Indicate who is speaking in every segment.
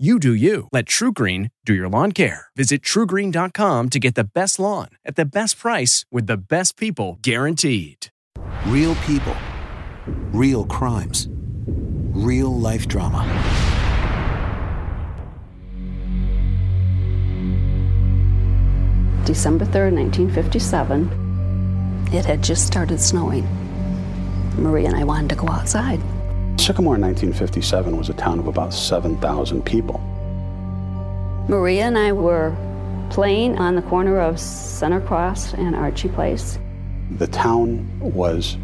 Speaker 1: You do you. Let TruGreen do your lawn care. Visit trugreen.com to get the best lawn at the best price with the best people guaranteed.
Speaker 2: Real people, real crimes, real life drama.
Speaker 3: December 3rd, 1957. It had just started snowing. Marie and I wanted to go outside.
Speaker 4: Sycamore in 1957 was a town of about 7,000 people.
Speaker 3: Maria and I were playing on the corner of Center Cross and Archie Place.
Speaker 4: The town was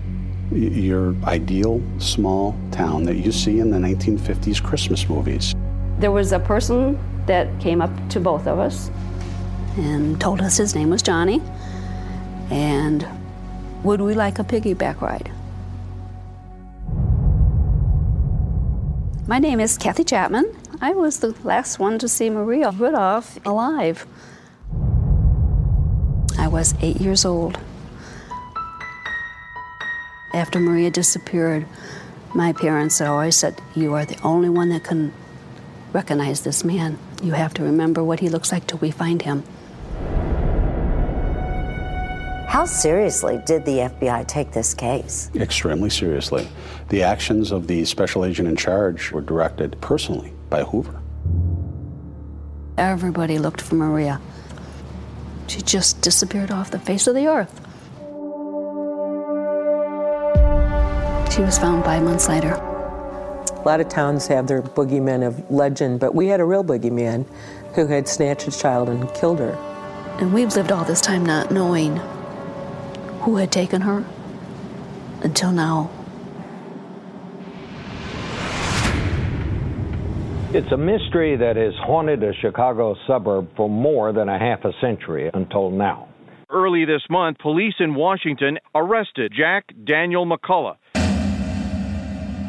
Speaker 4: your ideal small town that you see in the 1950s Christmas movies.
Speaker 3: There was a person that came up to both of us and told us his name was Johnny and would we like a piggyback ride? My name is Kathy Chapman. I was the last one to see Maria Ridulph alive. I was eight years old. After Maria disappeared, my parents always said, You are the only one that can recognize this man. You have to remember what he looks like till we find him.
Speaker 5: How seriously did the FBI take this case?
Speaker 4: Extremely seriously. The actions of the special agent in charge were directed personally by Hoover.
Speaker 3: Everybody looked for Maria. She just disappeared off the face of the earth. She was found five months later.
Speaker 6: A lot of towns have their boogeymen of legend, but we had a real boogeyman who had snatched a child and killed her.
Speaker 3: And we've lived all this time not knowing who had taken her until now.
Speaker 7: It's a mystery that has haunted a Chicago suburb for more than a half a century until now.
Speaker 8: Early this month, police in Washington arrested Jack Daniel McCullough.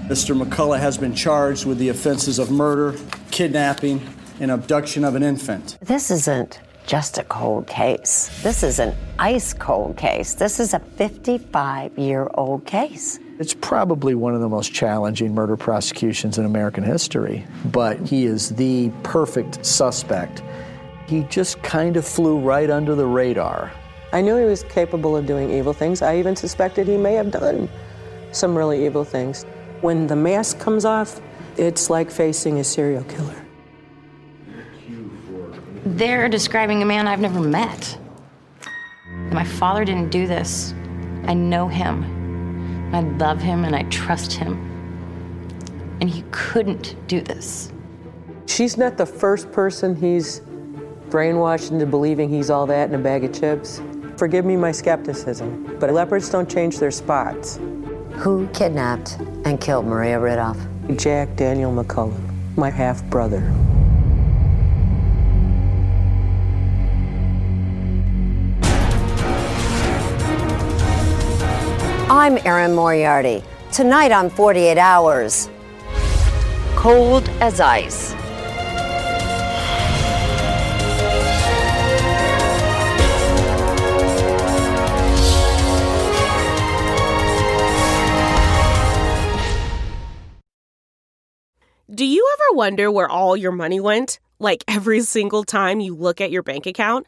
Speaker 9: Mr. McCullough has been charged with the offenses of murder, kidnapping, and abduction of an infant.
Speaker 5: This isn't just a cold case. This is an ice cold case. This is a 55 year old case.
Speaker 10: It's probably one of the most challenging murder prosecutions in American history, but he is the perfect suspect. He just kind of flew right under the radar.
Speaker 6: I knew he was capable of doing evil things. I even suspected he may have done some really evil things. When the mask comes off, it's like facing a serial killer.
Speaker 11: They're describing a man I've never met. My father didn't do this. I know him. I love him and I trust him. And he couldn't do this.
Speaker 6: She's not the first person he's brainwashed into believing he's all that in a bag of chips. Forgive me my skepticism, but leopards don't change their spots.
Speaker 5: Who kidnapped and killed Maria Ridulph?
Speaker 6: Jack Daniel McCullough, my half brother.
Speaker 5: I'm Erin Moriarty. Tonight on 48 Hours, cold as ice.
Speaker 12: Do you ever wonder where all your money went? Like every single time you look at your bank account?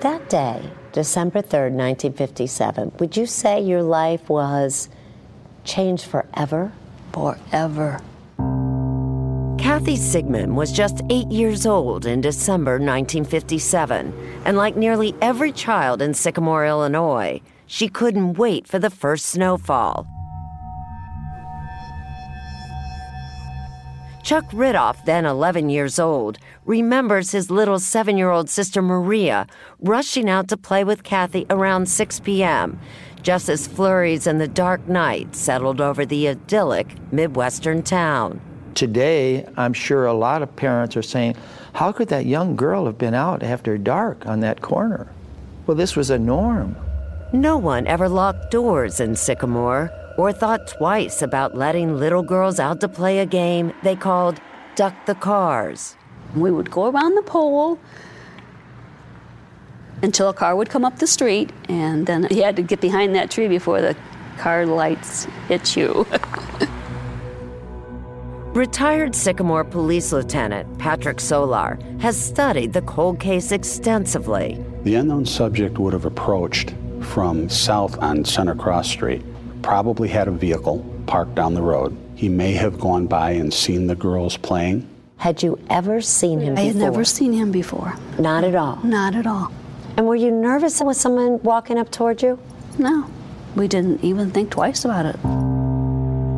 Speaker 5: That day, December 3rd, 1957, would you say your life was changed forever?
Speaker 3: Forever.
Speaker 5: Kathy Sigman was just eight years old in December 1957, and like nearly every child in Sycamore, Illinois, she couldn't wait for the first snowfall. Chuck Ridulph, then 11 years old, remembers his little seven year old sister Maria rushing out to play with Kathy around 6 p.m., just as flurries in the dark night settled over the idyllic Midwestern town.
Speaker 10: Today, I'm sure a lot of parents are saying, How could that young girl have been out after dark on that corner? Well, this was a norm.
Speaker 5: No one ever locked doors in Sycamore or thought twice about letting little girls out to play a game they called Duck the Cars.
Speaker 3: We would go around the pole until a car would come up the street, and then you had to get behind that tree before the car lights hit you.
Speaker 5: Retired Sycamore Police Lieutenant Patrick Solar has studied the cold case extensively.
Speaker 4: The unknown subject would have approached from south on Center Cross Street, probably had a vehicle parked down the road. He may have gone by and seen the girls playing.
Speaker 5: Had you ever seen him before?
Speaker 3: I
Speaker 5: before?
Speaker 3: had never seen him before.
Speaker 5: Not at all.
Speaker 3: Not at all.
Speaker 5: And were you nervous with someone walking up toward you?
Speaker 3: No. We didn't even think twice about it.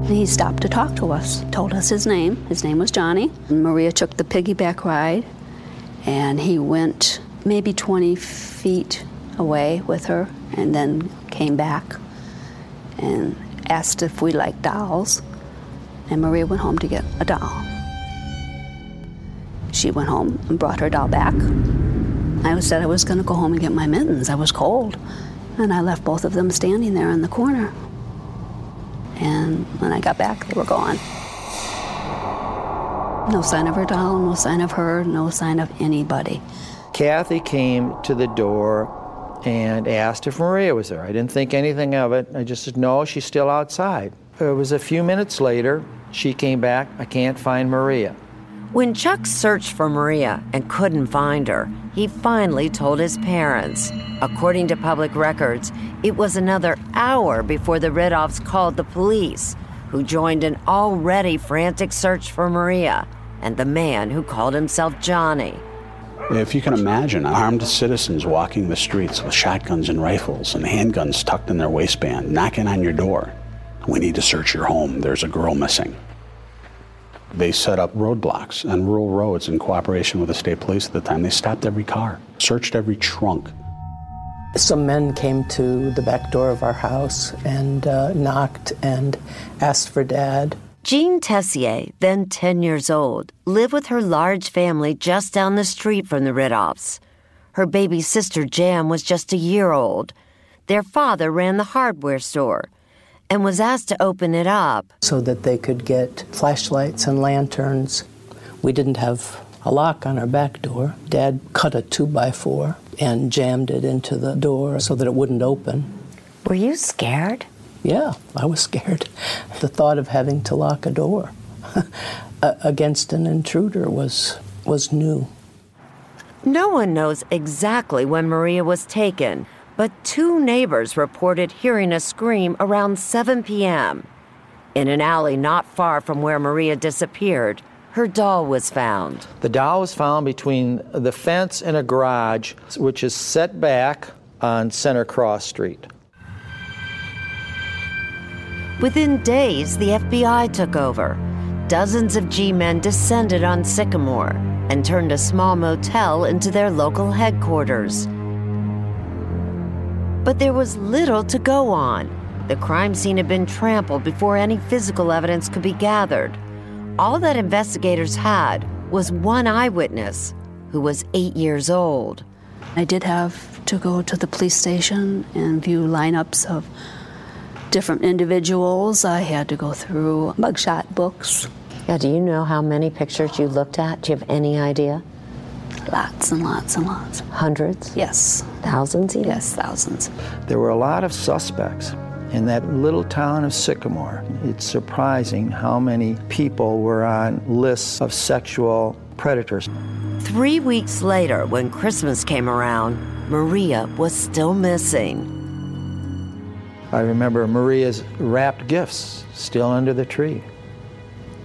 Speaker 3: He stopped to talk to us, told us his name. His name was Johnny. Maria took the piggyback ride, and he went maybe 20 feet away with her and then came back and asked if we liked dolls. And Maria went home to get a doll. She went home and brought her doll back. I said I was going to go home and get my mittens. I was cold. And I left both of them standing there in the corner. And when I got back, they were gone. No sign of her doll, no sign of her, no sign of anybody.
Speaker 10: Kathy came to the door and asked if Maria was there. I didn't think anything of it. I just said, no, she's still outside. It was a few minutes later, she came back, I can't find Maria.
Speaker 5: When Chuck searched for Maria and couldn't find her, he finally told his parents. According to public records, it was another hour before the Ridulphs called the police, who joined an already frantic search for Maria and the man who called himself Johnny.
Speaker 4: If you can imagine, armed citizens walking the streets with shotguns and rifles and handguns tucked in their waistband, knocking on your door. We need to search your home. There's a girl missing. They set up roadblocks on rural roads in cooperation with the state police at the time. They stopped every car, searched every trunk.
Speaker 13: Some men came to the back door of our house and uh, knocked and asked for dad.
Speaker 5: Jean Tessier, then 10 years old, lived with her large family just down the street from the Ridulphs. Her Her baby sister Jan was just a year old. Their father ran the hardware store and was asked to open it up.
Speaker 13: So that they could get flashlights and lanterns. We didn't have a lock on our back door. Dad cut a two by four and jammed it into the door so that it wouldn't open.
Speaker 5: Were you scared?
Speaker 13: Yeah, I was scared. The thought of having to lock a door against an intruder was was new.
Speaker 5: No one knows exactly when Maria was taken, but two neighbors reported hearing a scream around 7 p.m. In an alley not far from where Maria disappeared, her doll was found.
Speaker 10: The doll was found between the fence and a garage, which is set back on Center Cross Street.
Speaker 5: Within days, the FBI took over. Dozens of G men descended on Sycamore and turned a small motel into their local headquarters. But there was little to go on. The crime scene had been trampled before any physical evidence could be gathered. All that investigators had was one eyewitness who was eight years old.
Speaker 3: I did have to go to the police station and view lineups of different individuals. I had to go through mugshot books.
Speaker 5: Yeah, do you know how many pictures you looked at? Do you have any idea?
Speaker 3: Lots and lots and lots.
Speaker 5: Hundreds?
Speaker 3: Yes.
Speaker 5: Thousands even?
Speaker 3: Yes, thousands.
Speaker 10: There were a lot of suspects in that little town of Sycamore. It's surprising how many people were on lists of sexual predators.
Speaker 5: Three weeks later, when Christmas came around, Maria was still missing.
Speaker 10: I remember Maria's wrapped gifts still under the tree.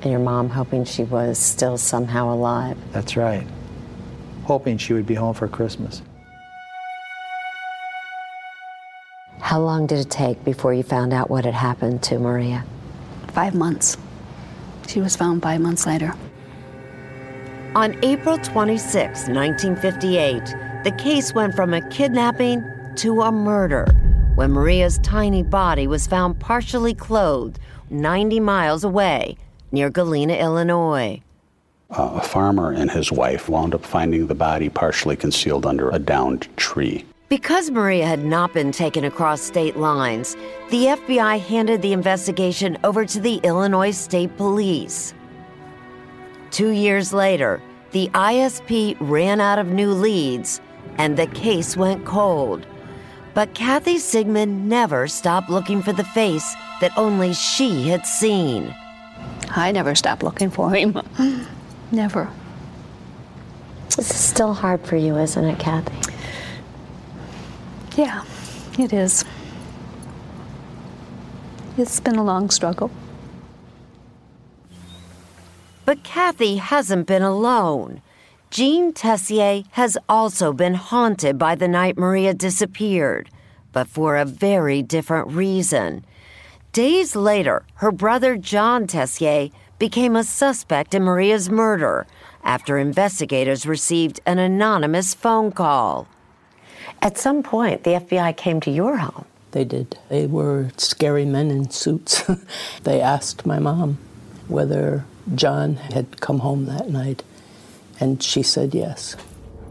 Speaker 5: And your mom hoping she was still somehow alive.
Speaker 10: That's right. Hoping she would be home for Christmas.
Speaker 5: How long did it take before you found out what had happened to Maria?
Speaker 3: Five months. She was found five months later.
Speaker 5: On April 26, 1958, the case went from a kidnapping to a murder when Maria's tiny body was found partially clothed 90 miles away near Galena, Illinois.
Speaker 4: Uh, a farmer and his wife wound up finding the body partially concealed under a downed tree.
Speaker 5: Because Maria had not been taken across state lines, the FBI handed the investigation over to the Illinois State Police. Two years later, the ISP ran out of new leads and the case went cold. But Kathy Sigman never stopped looking for the face that only she had seen.
Speaker 3: I never stopped looking for him. never.
Speaker 5: This is still hard for you, isn't it, Kathy?
Speaker 3: Yeah, it is. It's been a long struggle.
Speaker 5: But Kathy hasn't been alone. Jean Tessier has also been haunted by the night Maria disappeared, but for a very different reason. Days later, her brother John Tessier became a suspect in Maria's murder after investigators received an anonymous phone call. At some point, the FBI came to your home.
Speaker 13: They did. They were scary men in suits. they asked my mom whether John had come home that night, and she said yes.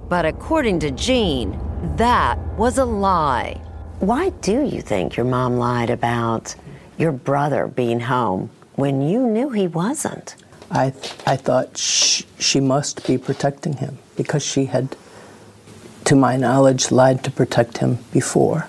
Speaker 5: But according to Jean, that was a lie. Why do you think your mom lied about your brother being home when you knew he wasn't?
Speaker 13: I, th- I thought sh- she must be protecting him because she had, to my knowledge, lied to protect him before.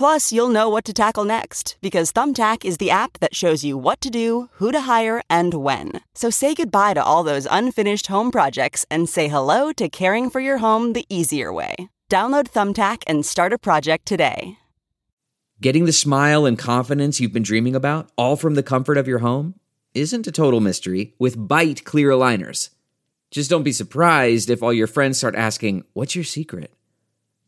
Speaker 14: Plus, you'll know what to tackle next because Thumbtack is the app that shows you what to do, who to hire, and when. So say goodbye to all those unfinished home projects and say hello to caring for your home the easier way. Download Thumbtack and start a project today.
Speaker 15: Getting the smile and confidence you've been dreaming about, all from the comfort of your home, isn't a total mystery with Byte Clear Aligners. Just don't be surprised if all your friends start asking, What's your secret?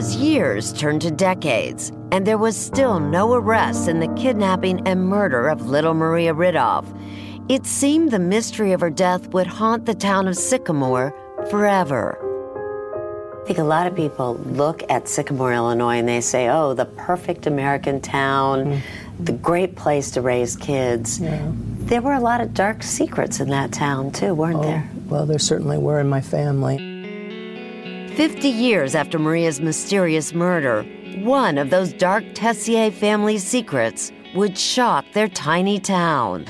Speaker 5: As years turned to decades, and there was still no arrest in the kidnapping and murder of little Maria Ridulph, it seemed the mystery of her death would haunt the town of Sycamore forever.
Speaker 16: I think a lot of people look at Sycamore, Illinois, and they say, oh, the perfect American town, mm. the great place to raise kids. Yeah. There were a lot of dark secrets in that town, too, weren't oh, there?
Speaker 13: Well, there certainly were in my family.
Speaker 5: 50 years after Maria's mysterious murder, one of those dark Tessier family secrets would shock their tiny town.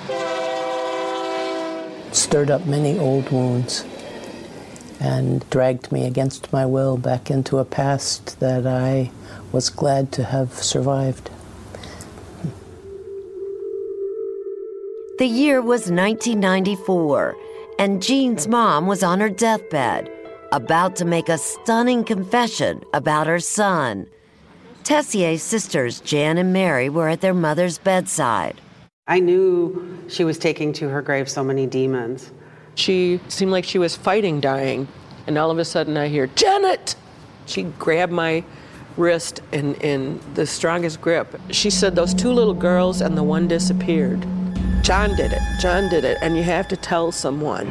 Speaker 13: Stirred up many old wounds and dragged me against my will back into a past that I was glad to have survived.
Speaker 5: The year was 1994, and Jean's mom was on her deathbed, about to make a stunning confession about her son. Tessier's sisters, Jan and Mary, were at their mother's bedside.
Speaker 17: I knew she was taking to her grave so many demons.
Speaker 6: She seemed like she was fighting dying. And all of a sudden I hear, Janet! She grabbed my wrist in, in the strongest grip. She said, Those two little girls and the one disappeared. John did it. John did it. And you have to tell someone.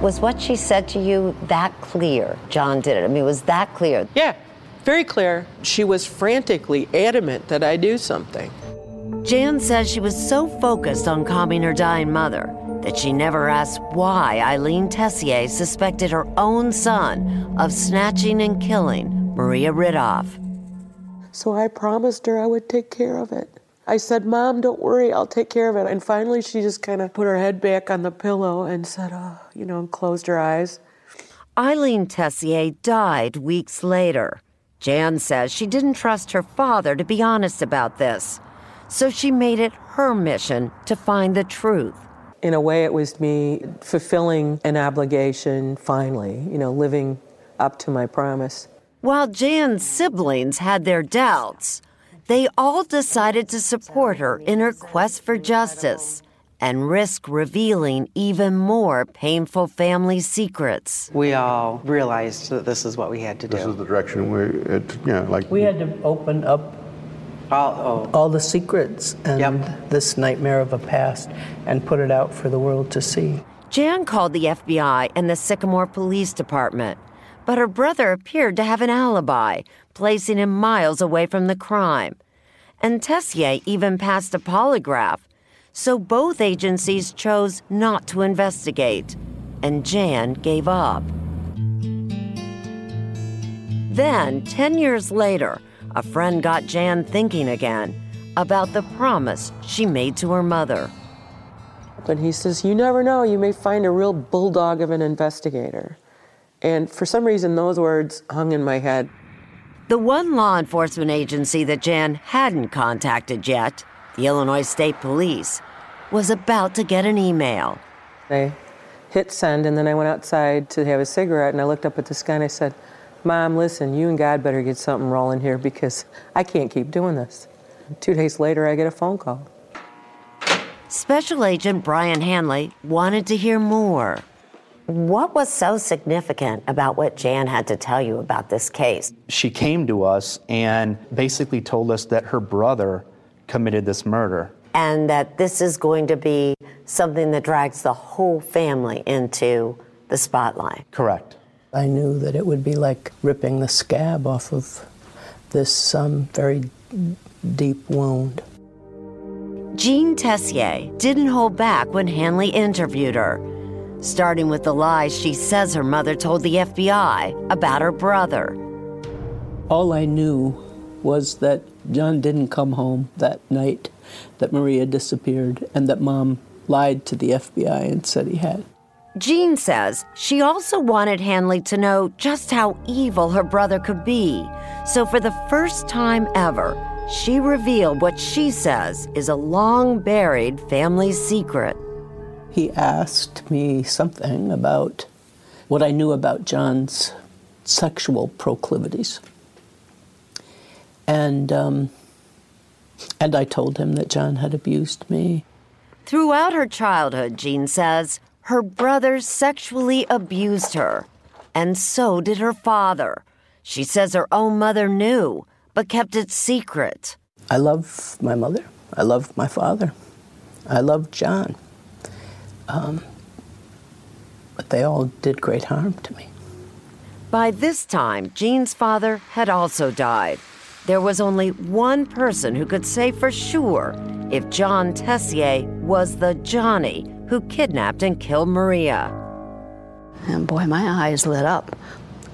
Speaker 16: Was what she said to you that clear? John did it. I mean, was that clear?
Speaker 6: Yeah, very clear. She was frantically adamant that I do something.
Speaker 5: Jan says she was so focused on calming her dying mother that she never asked why Eileen Tessier suspected her own son of snatching and killing Maria Ridulph.
Speaker 6: So I promised her I would take care of it. I said, Mom, don't worry, I'll take care of it. And finally, she just kind of put her head back on the pillow and said, Oh, you know, and closed her eyes.
Speaker 5: Eileen Tessier died weeks later. Jan says she didn't trust her father to be honest about this so she made it her mission to find the truth.
Speaker 6: In a way, it was me fulfilling an obligation finally, you know, living up to my promise.
Speaker 5: While Jan's siblings had their doubts, they all decided to support her in her quest for justice and risk revealing even more painful family secrets.
Speaker 17: We all realized that this is what we had to do.
Speaker 18: This is the direction we, it, you know, like
Speaker 13: we had to open up all, oh. all the secrets and yep. this nightmare of a past and put it out for the world to see.
Speaker 5: Jan called the FBI and the Sycamore Police Department, but her brother appeared to have an alibi, placing him miles away from the crime. And Tessier even passed a polygraph, so both agencies chose not to investigate, and Jan gave up. Then, 10 years later, a friend got Jan thinking again about the promise she made to her mother.
Speaker 6: But he says, You never know, you may find a real bulldog of an investigator. And for some reason, those words hung in my head.
Speaker 5: The one law enforcement agency that Jan hadn't contacted yet, the Illinois State Police, was about to get an email.
Speaker 6: I hit send, and then I went outside to have a cigarette, and I looked up at the sky and I said, Mom, listen, you and God better get something rolling here because I can't keep doing this. Two days later, I get a phone call.
Speaker 5: Special Agent Brian Hanley wanted to hear more.
Speaker 16: What was so significant about what Jan had to tell you about this case?
Speaker 19: She came to us and basically told us that her brother committed this murder.
Speaker 16: And that this is going to be something that drags the whole family into the spotlight.
Speaker 19: Correct.
Speaker 13: I knew that it would be like ripping the scab off of this um, very deep wound.
Speaker 5: Jean Tessier didn't hold back when Hanley interviewed her, starting with the lies she says her mother told the FBI about her brother.
Speaker 13: All I knew was that John didn't come home that night, that Maria disappeared, and that mom lied to the FBI and said he had.
Speaker 5: Jean says she also wanted Hanley to know just how evil her brother could be. So, for the first time ever, she revealed what she says is a long buried family secret.
Speaker 13: He asked me something about what I knew about John's sexual proclivities. And, um, and I told him that John had abused me.
Speaker 5: Throughout her childhood, Jean says, her brother sexually abused her, and so did her father. She says her own mother knew, but kept it secret.
Speaker 13: I love my mother. I love my father. I love John. Um, but they all did great harm to me.
Speaker 5: By this time, Jean's father had also died. There was only one person who could say for sure if John Tessier was the Johnny who kidnapped and killed Maria.
Speaker 3: And boy, my eyes lit up.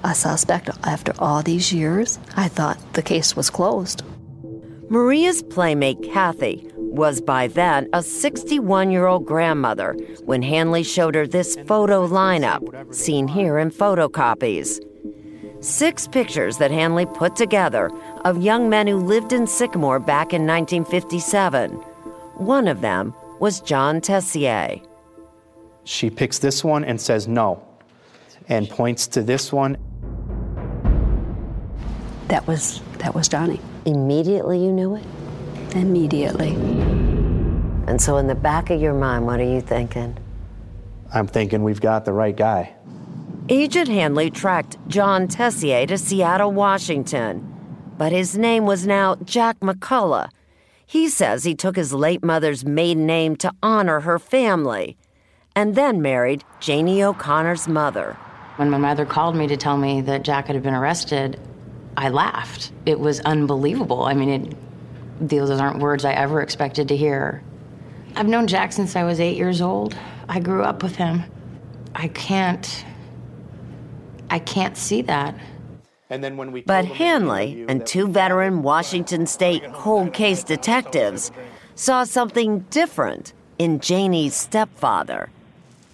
Speaker 3: A suspect after all these years, I thought the case was closed.
Speaker 5: Maria's playmate, Kathy, was by then a 61 year old grandmother when Hanley showed her this photo lineup, seen here in photocopies. Six pictures that Hanley put together of young men who lived in Sycamore back in 1957. One of them was John Tessier.
Speaker 19: She picks this one and says no, and points to this one.
Speaker 3: That was that was Johnny.
Speaker 5: Immediately you knew it?
Speaker 3: Immediately.
Speaker 5: And so in the back of your mind, what are you thinking?
Speaker 19: I'm thinking we've got the right guy.
Speaker 5: Agent Hanley tracked John Tessier to Seattle, Washington, but his name was now Jack McCullough. He says he took his late mother's maiden name to honor her family and then married Janie O'Connor's mother.
Speaker 11: When my mother called me to tell me that Jack had been arrested, I laughed. It was unbelievable. I mean, it, those aren't words I ever expected to hear. I've known Jack since I was eight years old. I grew up with him. I can't. I can't see that.
Speaker 19: And then when we
Speaker 5: But Hanley and two veteran Washington State cold case detectives saw something different in Janie's stepfather,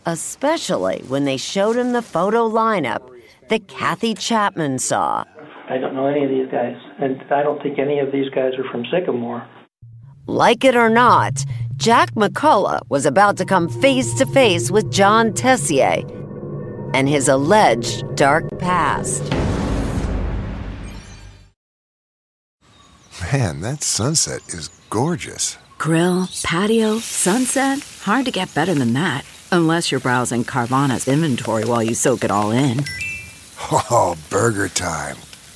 Speaker 5: especially when they showed him the photo lineup that Kathy Chapman saw.
Speaker 20: I don't know any of these guys, and I don't think any of these guys are from Sycamore.
Speaker 5: Like it or not, Jack McCullough was about to come face to face with John Tessier and his alleged dark past.
Speaker 21: Man, that sunset is gorgeous.
Speaker 22: Grill, patio, sunset. Hard to get better than that. Unless you're browsing Carvana's inventory while you soak it all in.
Speaker 21: Oh, burger time.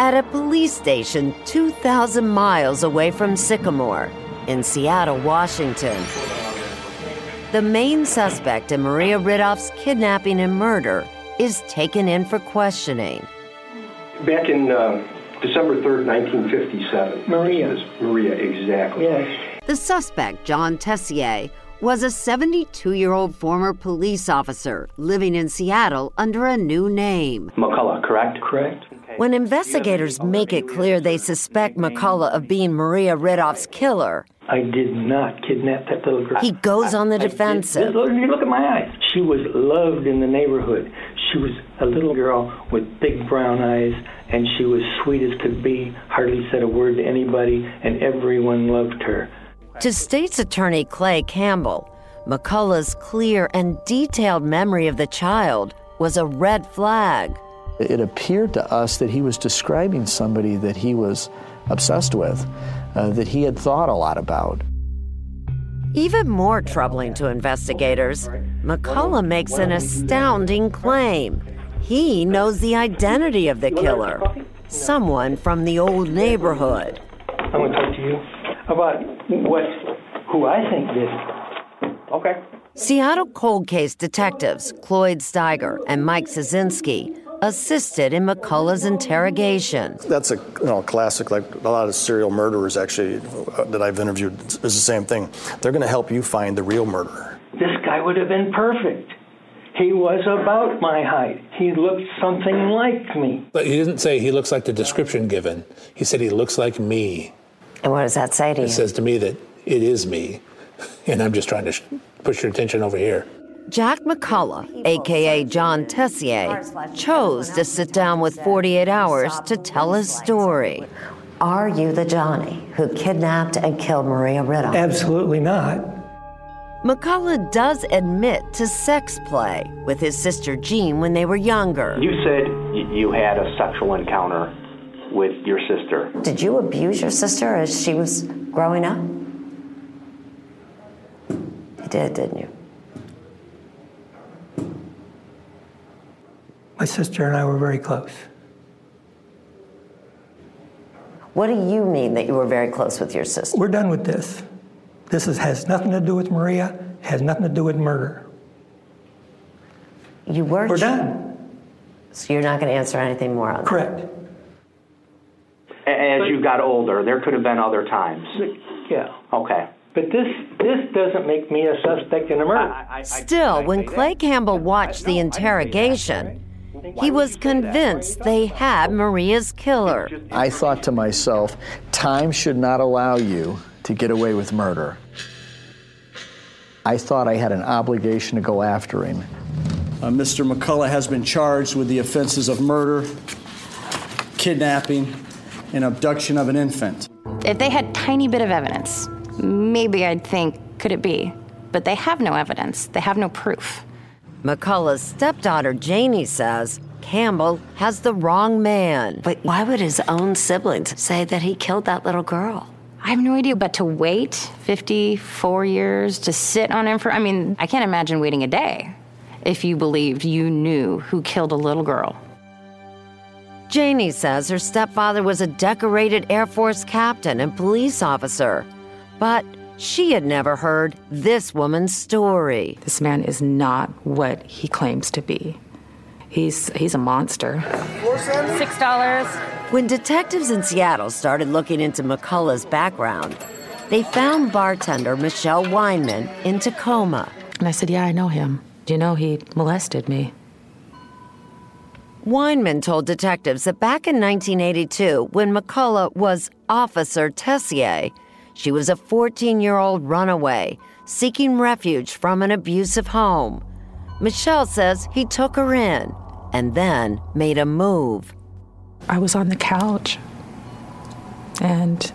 Speaker 5: At a police station 2,000 miles away from Sycamore in Seattle, Washington, the main suspect in Maria Ridulph's kidnapping and murder is taken in for questioning.
Speaker 23: Back in uh, December 3rd, 1957.
Speaker 20: Maria.
Speaker 23: Maria, exactly.
Speaker 20: Yes.
Speaker 5: The suspect, John Tessier, was a 72 year old former police officer living in Seattle under a new name.
Speaker 23: McCullough, correct?
Speaker 20: Correct.
Speaker 5: When investigators make it clear they suspect McCullough of being Maria Ridulph's killer,
Speaker 20: I did not kidnap that little girl.
Speaker 5: he goes on the
Speaker 20: I did-
Speaker 5: defensive.
Speaker 20: You look at my eyes. She was loved in the neighborhood. She was a little girl with big brown eyes, and she was sweet as could be. Hardly said a word to anybody, and everyone loved her.
Speaker 5: To state's attorney Clay Campbell, McCullough's clear and detailed memory of the child was a red flag.
Speaker 10: It appeared to us that he was describing somebody that he was obsessed with, uh, that he had thought a lot about.
Speaker 5: Even more troubling to investigators, McCullough makes an astounding claim. He knows the identity of the killer, someone from the old neighborhood.
Speaker 20: I'm going to talk to you about what, who I think did. Okay.
Speaker 5: Seattle cold case detectives Cloyd Steiger and Mike Ciesynski assisted in McCullough's interrogation.
Speaker 24: That's a you know classic. Like a lot of serial murderers, actually, uh, that I've interviewed, is the same thing. They're going to help you find the real murderer.
Speaker 20: This guy would have been perfect. He was about my height. He looked something like me.
Speaker 25: But he didn't say he looks like the description given. He said he looks like me.
Speaker 16: And what does that say to you?
Speaker 25: It says to me that it is me, and I'm just trying to sh- push your attention over here.
Speaker 5: Jack McCullough, aka John Tessier, chose to sit down with 48 Hours to tell his story.
Speaker 16: Are you the Johnny who kidnapped and killed Maria Riddle?
Speaker 26: Absolutely not.
Speaker 5: McCullough does admit to sex play with his sister Jean when they were younger.
Speaker 27: You said you had a sexual encounter with your sister.
Speaker 16: Did you abuse your sister as she was growing up? You did, didn't you?
Speaker 26: My sister and I were very close.
Speaker 16: What do you mean that you were very close with your sister?
Speaker 26: We're done with this. This is, has nothing to do with Maria, has nothing to do with murder.
Speaker 16: You were.
Speaker 26: We're done.
Speaker 16: So you're not going to answer anything more on that?
Speaker 26: Correct.
Speaker 27: A- As you got older, there could have been other times.
Speaker 20: Yeah.
Speaker 27: Okay.
Speaker 20: But this this doesn't make me a suspect in a murder.
Speaker 5: Still, when Clay Campbell watched the interrogation, he was convinced they had Maria's killer.
Speaker 10: I thought to myself, time should not allow you to get away with murder. I thought I had an obligation to go after him.
Speaker 9: Uh, Mr. McCullough has been charged with the offenses of murder, kidnapping, and abduction of an infant.
Speaker 11: If they had tiny bit of evidence, maybe I'd think, could it be? But they have no evidence. They have no proof.
Speaker 5: McCullough's stepdaughter Janie says Campbell has the wrong man.
Speaker 16: But why would his own siblings say that he killed that little girl?
Speaker 11: I have no idea, but to wait 54 years to sit on him for, I mean, I can't imagine waiting a day if you believed you knew who killed a little girl.
Speaker 5: Janie says her stepfather was a decorated Air Force captain and police officer, but she had never heard this woman's story.
Speaker 28: This man is not what he claims to be. He's he's a monster.
Speaker 11: Six dollars.
Speaker 5: When detectives in Seattle started looking into McCullough's background, they found bartender Michelle Weinman in Tacoma.
Speaker 28: And I said, Yeah, I know him. Do you know he molested me?
Speaker 5: Weinman told detectives that back in 1982, when McCullough was Officer Tessier, she was a 14 year old runaway seeking refuge from an abusive home. Michelle says he took her in and then made a move.
Speaker 28: I was on the couch and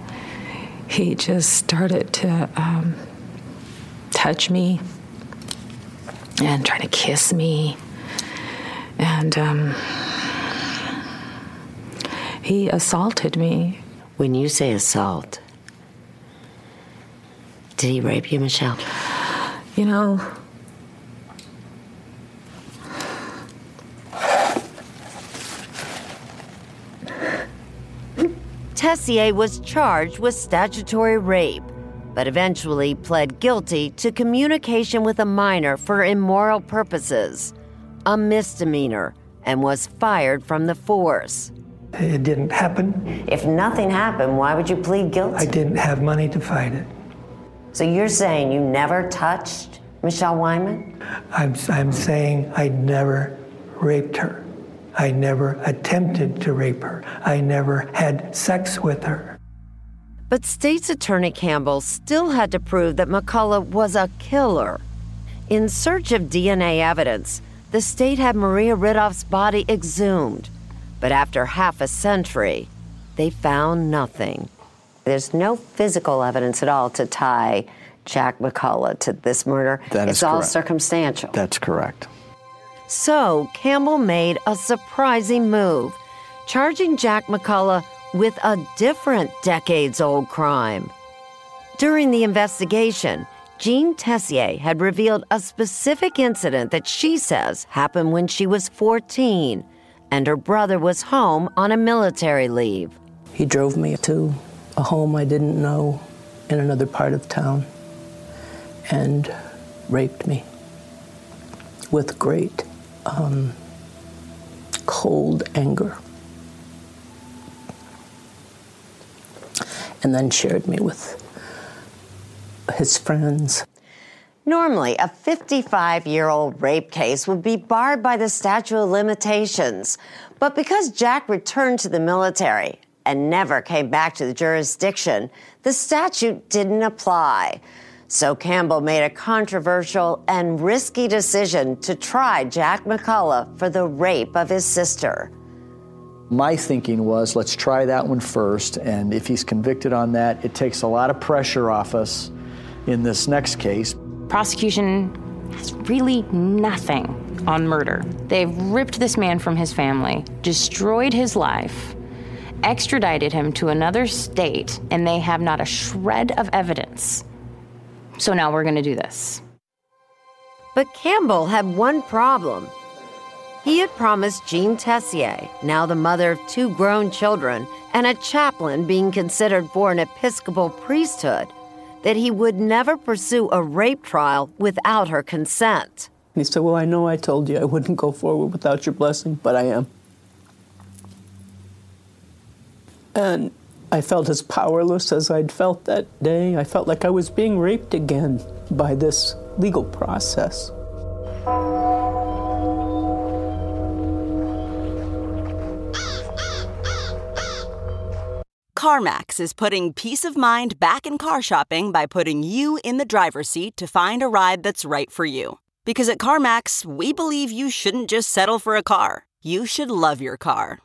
Speaker 28: he just started to um, touch me and try to kiss me. And um, he assaulted me.
Speaker 16: When you say assault, did he rape you, Michelle?
Speaker 28: You know,
Speaker 5: Tessier was charged with statutory rape, but eventually pled guilty to communication with a minor for immoral purposes, a misdemeanor, and was fired from the force.
Speaker 26: It didn't happen.
Speaker 16: If nothing happened, why would you plead guilty?
Speaker 26: I didn't have money to fight it.
Speaker 16: So you're saying you never touched Michelle Wyman?
Speaker 26: I'm, I'm saying I never raped her. I never attempted to rape her. I never had sex with her.
Speaker 5: But State's Attorney Campbell still had to prove that McCullough was a killer. In search of DNA evidence, the state had Maria Ridulph's body exhumed. But after half a century, they found nothing.
Speaker 16: There's no physical evidence at all to tie Jack McCullough to this murder.
Speaker 10: That
Speaker 16: it's
Speaker 10: is
Speaker 16: all
Speaker 10: correct.
Speaker 16: circumstantial.
Speaker 10: That's correct.
Speaker 5: So Campbell made a surprising move, charging Jack McCullough with a different decades old crime. During the investigation, Jean Tessier had revealed a specific incident that she says happened when she was 14 and her brother was home on a military leave.
Speaker 13: He drove me to a home I didn't know in another part of town and raped me with great um, cold anger. And then shared me with his friends.
Speaker 5: Normally, a 55 year old rape case would be barred by the statute of limitations. But because Jack returned to the military and never came back to the jurisdiction, the statute didn't apply. So Campbell made a controversial and risky decision to try Jack McCullough for the rape of his sister.
Speaker 29: My thinking was let's try that one first, and if he's convicted on that, it takes a lot of pressure off us in this next case.
Speaker 11: Prosecution has really nothing on murder. They've ripped this man from his family, destroyed his life, extradited him to another state, and they have not a shred of evidence. So now we're going to do this.
Speaker 5: But Campbell had one problem. He had promised Jean Tessier, now the mother of two grown children and a chaplain being considered for an Episcopal priesthood, that he would never pursue a rape trial without her consent.
Speaker 13: He said, Well, I know I told you I wouldn't go forward without your blessing, but I am. And I felt as powerless as I'd felt that day. I felt like I was being raped again by this legal process.
Speaker 30: CarMax is putting peace of mind back in car shopping by putting you in the driver's seat to find a ride that's right for you. Because at CarMax, we believe you shouldn't just settle for a car, you should love your car.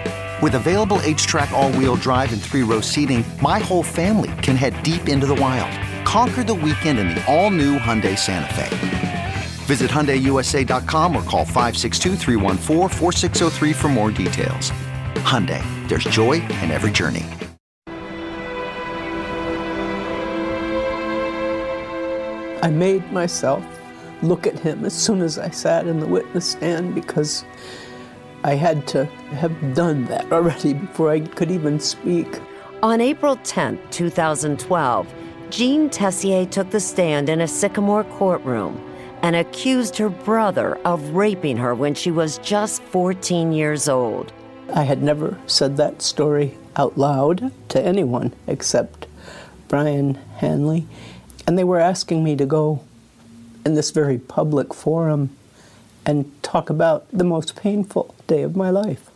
Speaker 31: With available HTRAC, all wheel drive, and three row seating, my whole family can head deep into the wild. Conquer the weekend in the all new Hyundai Santa Fe. Visit HyundaiUSA.com or call 562 for more details. Hyundai, there's joy in every journey.
Speaker 13: I made myself look at him as soon as I sat in the witness stand because I had to have done that already before I could even speak.
Speaker 5: On April 10, 2012, Jean Tessier took the stand in a Sycamore courtroom and accused her brother of raping her when she was just 14 years old.
Speaker 13: I had never said that story out loud to anyone except Brian Hanley, and they were asking me to go in this very public forum and talk about the most painful day of my life.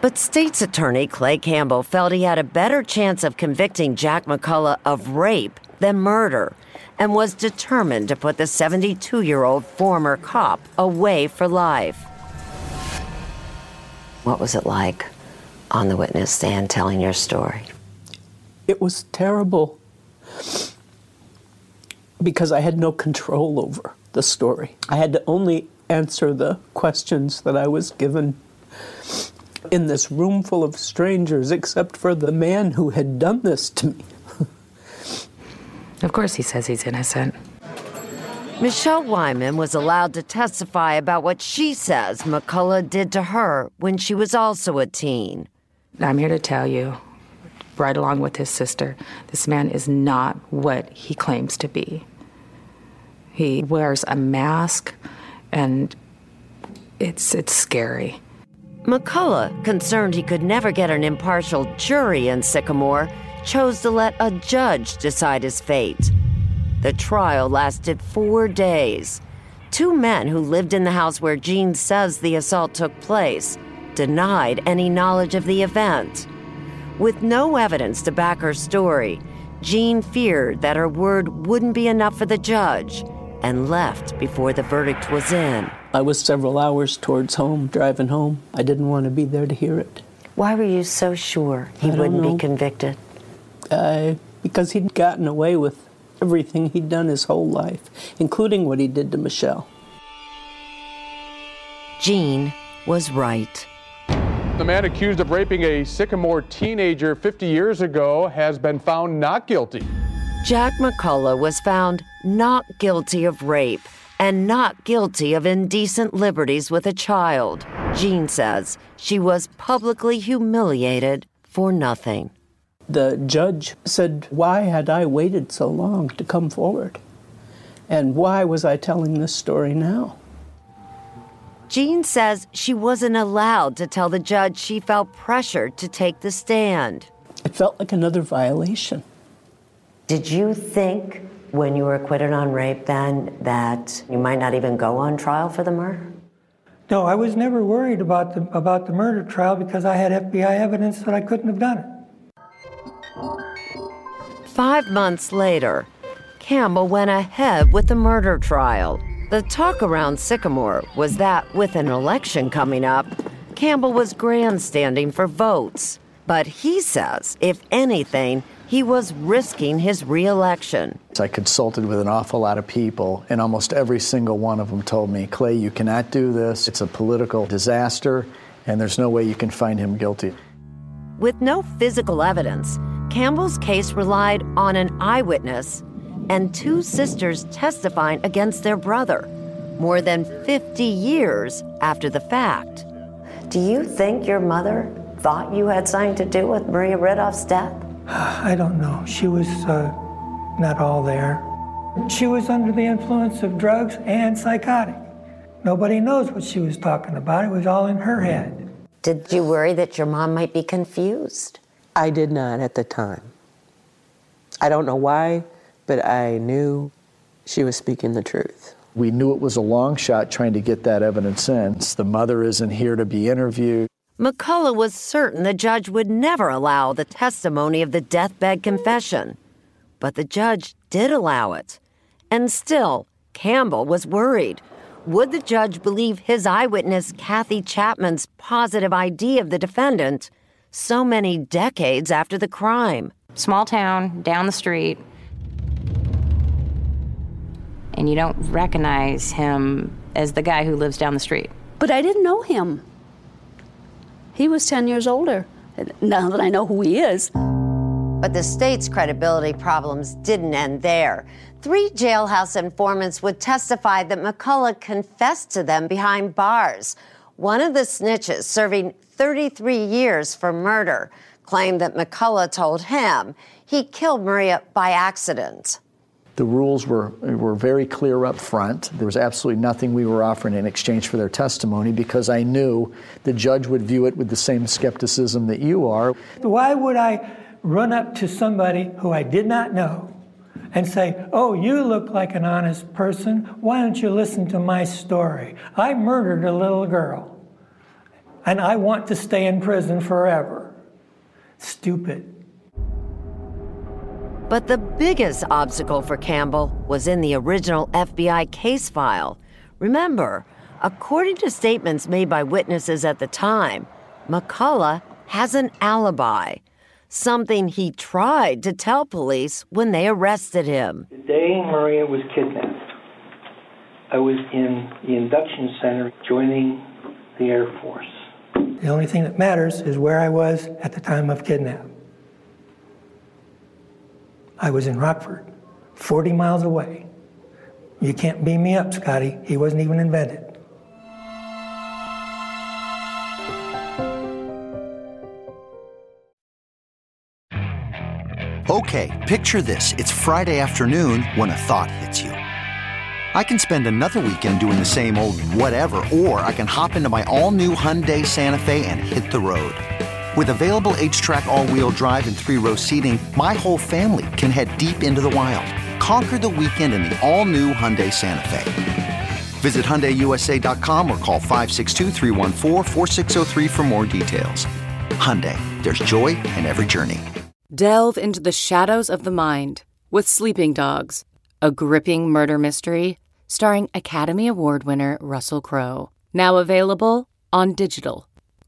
Speaker 5: But state's attorney Clay Campbell felt he had a better chance of convicting Jack McCullough of rape than murder and was determined to put the 72 year old former cop away for life. What was it like on the witness stand telling your story?
Speaker 13: It was terrible because I had no control over the story. I had to only answer the questions that I was given in this room full of strangers, except for the man who had done this to me.
Speaker 28: Of course, he says he's innocent.
Speaker 5: Michelle Wyman was allowed to testify about what she says McCullough did to her when she was also a teen.
Speaker 28: I'm here to tell you, right along with his sister, this man is not what he claims to be. He wears a mask, and it's it's scary.
Speaker 5: McCullough, concerned he could never get an impartial jury in Sycamore, chose to let a judge decide his fate. The trial lasted four days. two men who lived in the house where Jean says the assault took place denied any knowledge of the event. With no evidence to back her story, Jean feared that her word wouldn't be enough for the judge and left before the verdict was in.
Speaker 13: I was several hours towards home, driving home. I didn't want to be there to hear it.
Speaker 16: Why were you so sure he wouldn't
Speaker 13: know.
Speaker 16: be convicted?
Speaker 13: Uh, because he'd gotten away with everything he'd done his whole life, including what he did to Michelle.
Speaker 5: Jean was right.
Speaker 32: The man accused of raping a Sycamore teenager 50 years ago has been found not guilty.
Speaker 5: Jack McCullough was found not guilty of rape and not guilty of indecent liberties with a child. Jean says she was publicly humiliated for nothing.
Speaker 13: The judge said, Why had I waited so long to come forward? And why was I telling this story now?
Speaker 5: Jean says she wasn't allowed to tell the judge she felt pressured to take the stand.
Speaker 13: It felt like another violation.
Speaker 16: Did you think when you were acquitted on rape then that you might not even go on trial for the murder?
Speaker 26: No, I was never worried about the, about the murder trial because I had FBI evidence that I couldn't have done it.
Speaker 5: Five months later, Campbell went ahead with the murder trial. The talk around Sycamore was that with an election coming up, Campbell was grandstanding for votes. But he says, if anything, he was risking his reelection.
Speaker 29: I consulted with an awful lot of people, and almost every single one of them told me, Clay, you cannot do this. It's a political disaster, and there's no way you can find him guilty.
Speaker 5: With no physical evidence, Campbell's case relied on an eyewitness and two sisters testifying against their brother, more than 50 years after the fact.
Speaker 16: Do you think your mother thought you had something to do with Maria Ridulph's death?
Speaker 26: I don't know. She was uh, not all there. She was under the influence of drugs and psychotic. Nobody knows what she was talking about. It was all in her head.
Speaker 16: Did you worry that your mom might be confused?
Speaker 33: I did not at the time. I don't know why, but I knew she was speaking the truth.
Speaker 29: We knew it was a long shot trying to get that evidence in. The mother isn't here to be interviewed.
Speaker 5: McCullough was certain the judge would never allow the testimony of the deathbed confession. But the judge did allow it. And still, Campbell was worried. Would the judge believe his eyewitness, Kathy Chapman's positive ID of the defendant so many decades after the crime?
Speaker 11: Small town, down the street, and you don't recognize him as the guy who lives down the street.
Speaker 3: But I didn't know him. He was 10 years older. Now that I know who he is.
Speaker 5: But the state's credibility problems didn't end there. Three jailhouse informants would testify that McCullough confessed to them behind bars. One of the snitches, serving 33 years for murder, claimed that McCullough told him he killed Maria by accident.
Speaker 29: The rules were, were very clear up front. There was absolutely nothing we were offering in exchange for their testimony because I knew the judge would view it with the same skepticism that you are.
Speaker 26: Why would I run up to somebody who I did not know and say, Oh, you look like an honest person. Why don't you listen to my story? I murdered a little girl and I want to stay in prison forever. Stupid.
Speaker 5: But the biggest obstacle for Campbell was in the original FBI case file. Remember, according to statements made by witnesses at the time, McCullough has an alibi, something he tried to tell police when they arrested him.
Speaker 20: The day Maria was kidnapped, I was in the induction center joining the Air Force.
Speaker 26: The only thing that matters is where I was at the time of kidnap. I was in Rockford, 40 miles away. You can't beam me up, Scotty. He wasn't even invented.
Speaker 31: Okay, picture this. It's Friday afternoon when a thought hits you. I can spend another weekend doing the same old whatever, or I can hop into my all new Hyundai Santa Fe and hit the road. With available HTRAC, all wheel drive, and three row seating, my whole family can head deep into the wild. Conquer the weekend in the all new Hyundai Santa Fe. Visit HyundaiUSA.com or call 562-314-4603 for more details. Hyundai, there's joy in every journey.
Speaker 34: Delve into the shadows of the mind with Sleeping Dogs, a gripping murder mystery starring Academy Award winner Russell Crowe. Now available on digital.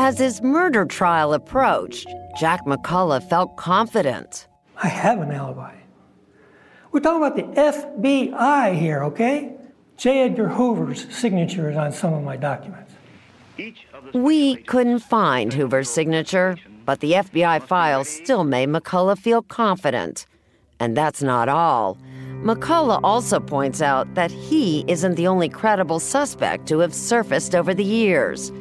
Speaker 5: As his murder trial approached, Jack McCullough felt confident.
Speaker 26: I have an alibi. We're talking about the FBI here, okay? J. Edgar Hoover's signature is on some of my documents.
Speaker 5: We couldn't find Hoover's signature, but the FBI files still made McCullough feel confident. And that's not all. McCullough also points out that he isn't the only credible suspect to have surfaced over the years.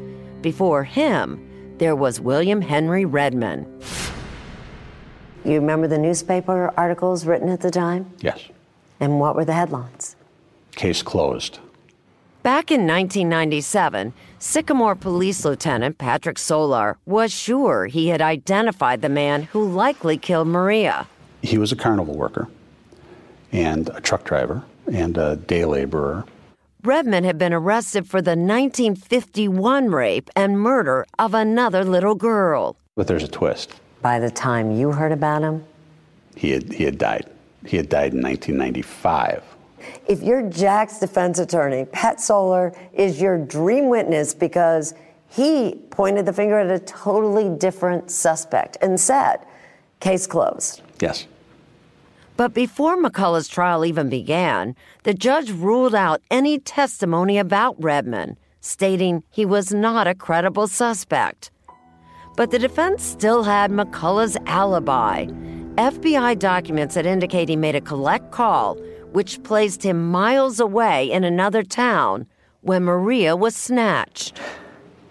Speaker 5: Before him, there was William Henry Redmond.
Speaker 16: You remember the newspaper articles written at the time?
Speaker 4: Yes.
Speaker 16: And what were the headlines?
Speaker 4: Case closed.
Speaker 5: Back in 1997, Sycamore Police Lieutenant Patrick Solar was sure he had identified the man who likely killed Maria.
Speaker 4: He was a carnival worker and a truck driver and a day laborer.
Speaker 5: Redmond had been arrested for the 1951 rape and murder of another little girl.
Speaker 4: But there's a twist.
Speaker 16: By the time you heard about him,
Speaker 4: He had, he had died. He had died in 1995.
Speaker 16: if you're Jack's defense attorney, Pat Solar is your dream witness because he pointed the finger at a totally different suspect and said, case closed.
Speaker 4: Yes.
Speaker 5: But before McCullough's trial even began, the judge ruled out any testimony about Redmond, stating he was not a credible suspect. But the defense still had McCullough's alibi. FBI documents that indicate he made a collect call, which placed him miles away in another town when Maria was snatched.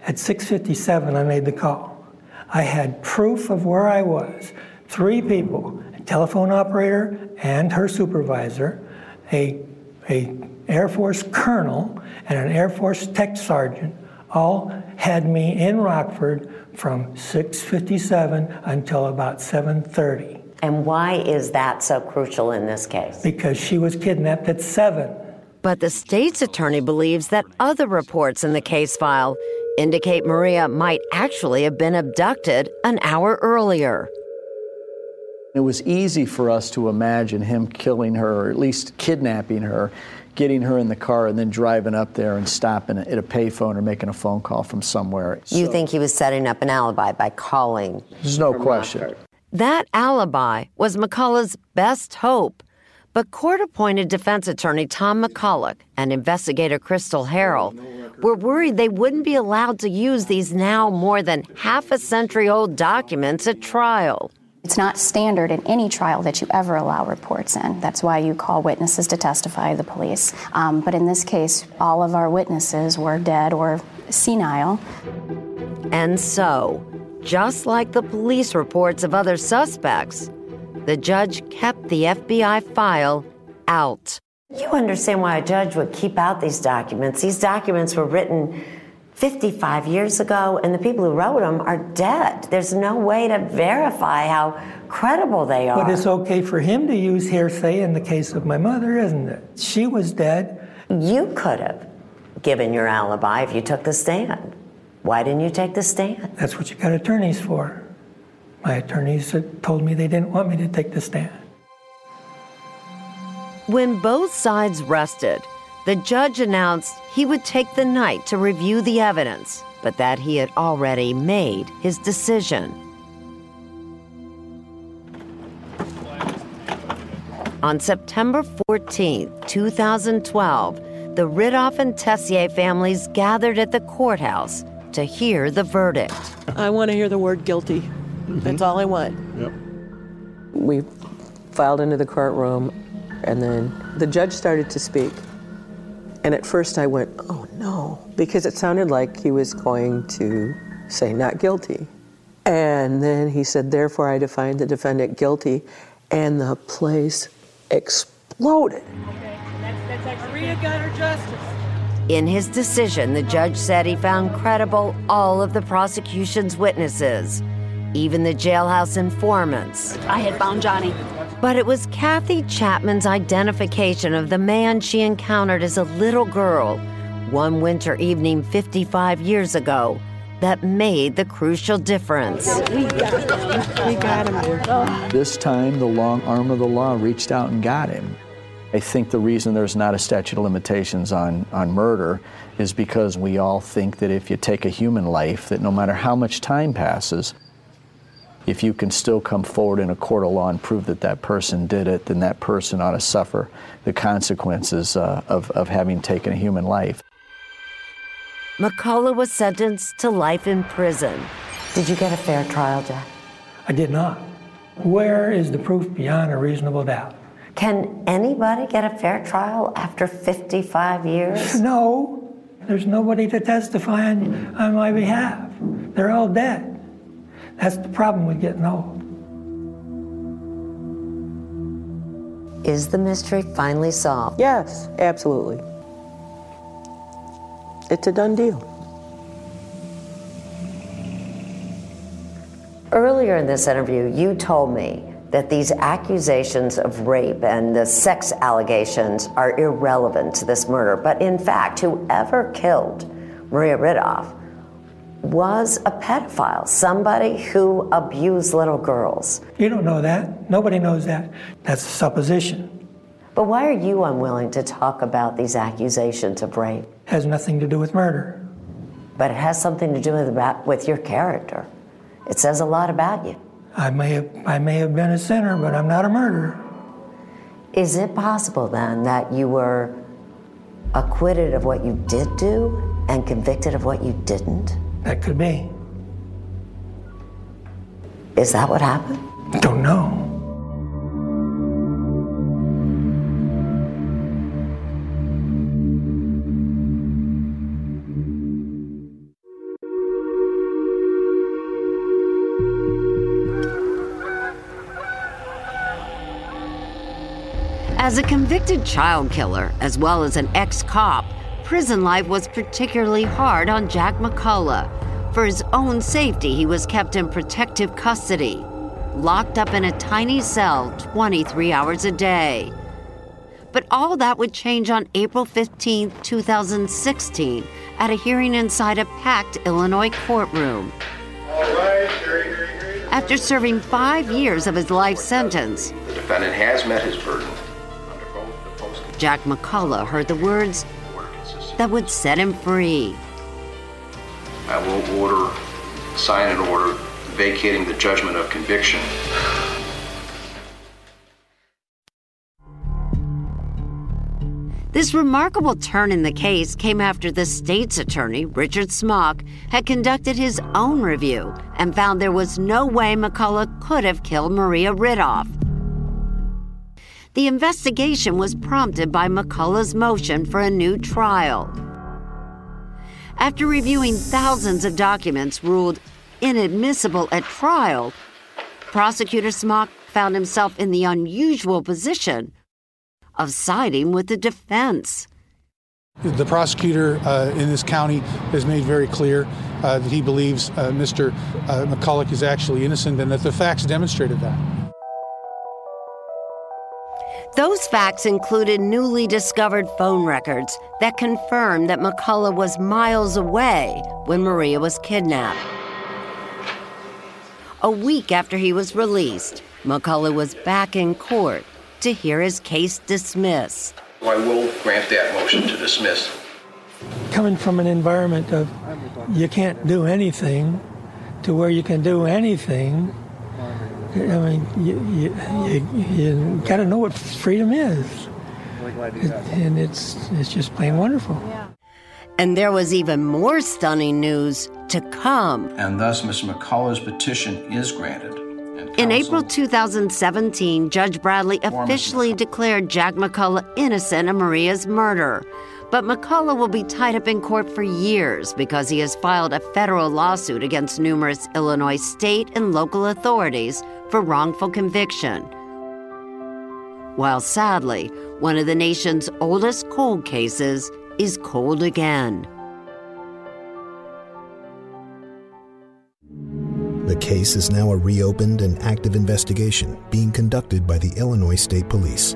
Speaker 26: At 6:57 I made the call. I had proof of where I was. Three people, a telephone operator and her supervisor, a, a Air Force colonel and an Air Force tech sergeant all had me in Rockford from 6:57 until about 7:30
Speaker 16: And why is that so crucial in this case?
Speaker 26: because she was kidnapped at 7.
Speaker 5: But the state's attorney believes that other reports in the case file indicate Maria might actually have been abducted an hour earlier.
Speaker 29: It was easy for us to imagine him killing her, or at least kidnapping her, getting her in the car, and then driving up there and stopping at a payphone or making a phone call from somewhere.
Speaker 16: You think he was setting up an alibi by calling?
Speaker 29: There's no question.
Speaker 16: Rockford.
Speaker 5: That alibi was McCullough's best hope. But court appointed defense attorney Tom McCullough and investigator Crystal Harrell were worried they wouldn't be allowed to use these now more than half a century old documents at trial.
Speaker 35: It's not standard in any trial that you ever allow reports in. That's why you call witnesses to testify to the police. Um, but in this case, all of our witnesses were dead or senile.
Speaker 5: And so, just like the police reports of other suspects, the judge kept the FBI file out.
Speaker 16: You understand why a judge would keep out these documents. These documents were written 55 years ago, and the people who wrote them are dead. There's no way to verify how credible they are.
Speaker 26: But it's okay for him to use hearsay in the case of my mother, isn't it? She was dead.
Speaker 16: You could have given your alibi if you took the stand. Why didn't you take the stand?
Speaker 26: That's what you got attorneys for. My attorneys told me they didn't want me to take the stand.
Speaker 5: When both sides rested, the judge announced he would take the night to review the evidence, but that he had already made his decision. On September 14, 2012, the Ridulph and Tessier families gathered at the courthouse to hear the verdict.
Speaker 6: I want to hear the word guilty. Mm-hmm. That's all I want.
Speaker 4: Yep.
Speaker 36: We
Speaker 33: filed into the courtroom, and then the judge started to speak. And at first I went, oh no, because it sounded like he was going to say not guilty. And then he said, therefore I find the defendant guilty, and the place exploded.
Speaker 5: Maria got her justice. In his decision, the judge said he found credible all of the prosecution's witnesses, even the jailhouse informants.
Speaker 3: I had found Johnny.
Speaker 5: But it was Kathy Chapman's identification of the man she encountered as a little girl one winter evening 55 years ago that made the crucial difference.
Speaker 33: We got him. We got him.
Speaker 29: This time, the long arm of the law reached out and got him. I think the reason there's not a statute of limitations on, on murder is because we all think that if you take a human life, that no matter how much time passes, if you can still come forward in a court of law and prove that that person did it, then that person ought to suffer the consequences uh, of, of having taken a human life.
Speaker 5: McCullough was sentenced to life in prison. Did you get a fair trial, Jack?
Speaker 26: I did not. Where is the proof beyond a reasonable doubt?
Speaker 5: Can anybody get a fair trial after 55 years?
Speaker 26: No. There's nobody to testify on, on my behalf. They're all dead. That's the problem with getting old.
Speaker 5: Is the mystery finally solved?
Speaker 33: Yes, absolutely. It's a done deal.
Speaker 5: Earlier in this interview, you told me that these accusations of rape and the sex allegations are irrelevant to this murder. But in fact, whoever killed Maria Ridulph was a pedophile, somebody who abused little girls.
Speaker 26: You don't know that. Nobody knows that. That's a supposition.
Speaker 5: But why are you unwilling to talk about these accusations of rape?
Speaker 26: Has nothing to do with murder.
Speaker 5: But it has something to do with, about, with your character. It says a lot about you.
Speaker 26: I may have I may have been a sinner, but I'm not a murderer.
Speaker 5: Is it possible then that you were acquitted of what you did do and convicted of what you didn't?
Speaker 26: That could be.
Speaker 5: Is that what happened?
Speaker 26: Don't know.
Speaker 5: As a convicted child killer, as well as an ex cop, prison life was particularly hard on Jack McCullough. For his own safety, he was kept in protective custody, locked up in a tiny cell 23 hours a day. But all that would change on April 15, 2016, at a hearing inside a packed Illinois courtroom. After serving five years of his life sentence,
Speaker 37: The defendant has met his burden.
Speaker 5: Jack McCullough heard the words that would set him free.
Speaker 37: I will order, sign an order vacating the judgment of conviction.
Speaker 5: This remarkable turn in the case came after the state's attorney, Richard Schmack, had conducted his own review and found there was no way McCullough could have killed Maria Ridulph. The investigation was prompted by McCullough's motion for a new trial. After reviewing thousands of documents ruled inadmissible at trial, prosecutor Schmack found himself in the unusual position of siding with the defense.
Speaker 38: The prosecutor uh, in this county has made very clear uh, that he believes uh, Mr. Uh, McCullough is actually innocent and that the facts demonstrated that.
Speaker 5: Those facts included newly discovered phone records that confirmed that McCullough was miles away when Maria was kidnapped. A week after he was released, McCullough was back in court to hear his case dismissed.
Speaker 37: I will grant that motion to dismiss.
Speaker 26: Coming from an environment of you can't do anything to where you can do anything, I mean, you, you, you, you got to know what freedom is. And it's, it's just plain wonderful.
Speaker 5: And there was even more stunning news to come.
Speaker 37: And thus, Mr. McCullough's petition is granted.
Speaker 5: In April 2017, Judge Bradley officially declared Jack McCullough innocent of Maria's murder. But McCullough will be tied up in court for years because he has filed a federal lawsuit against numerous Illinois state and local authorities for wrongful conviction. While sadly, one of the nation's oldest cold cases is cold again.
Speaker 39: The case is now a reopened and active investigation being conducted by the Illinois State Police.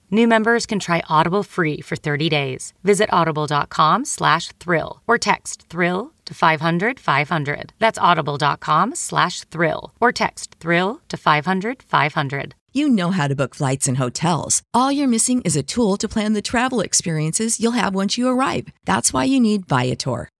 Speaker 34: New members can try Audible free for 30 days. Visit audible.com slash thrill or text thrill to 500 500. That's audible.com slash thrill or text thrill to 500 500.
Speaker 40: You know how to book flights and hotels. All you're missing is a tool to plan the travel experiences you'll have once you arrive. That's why you need Viator.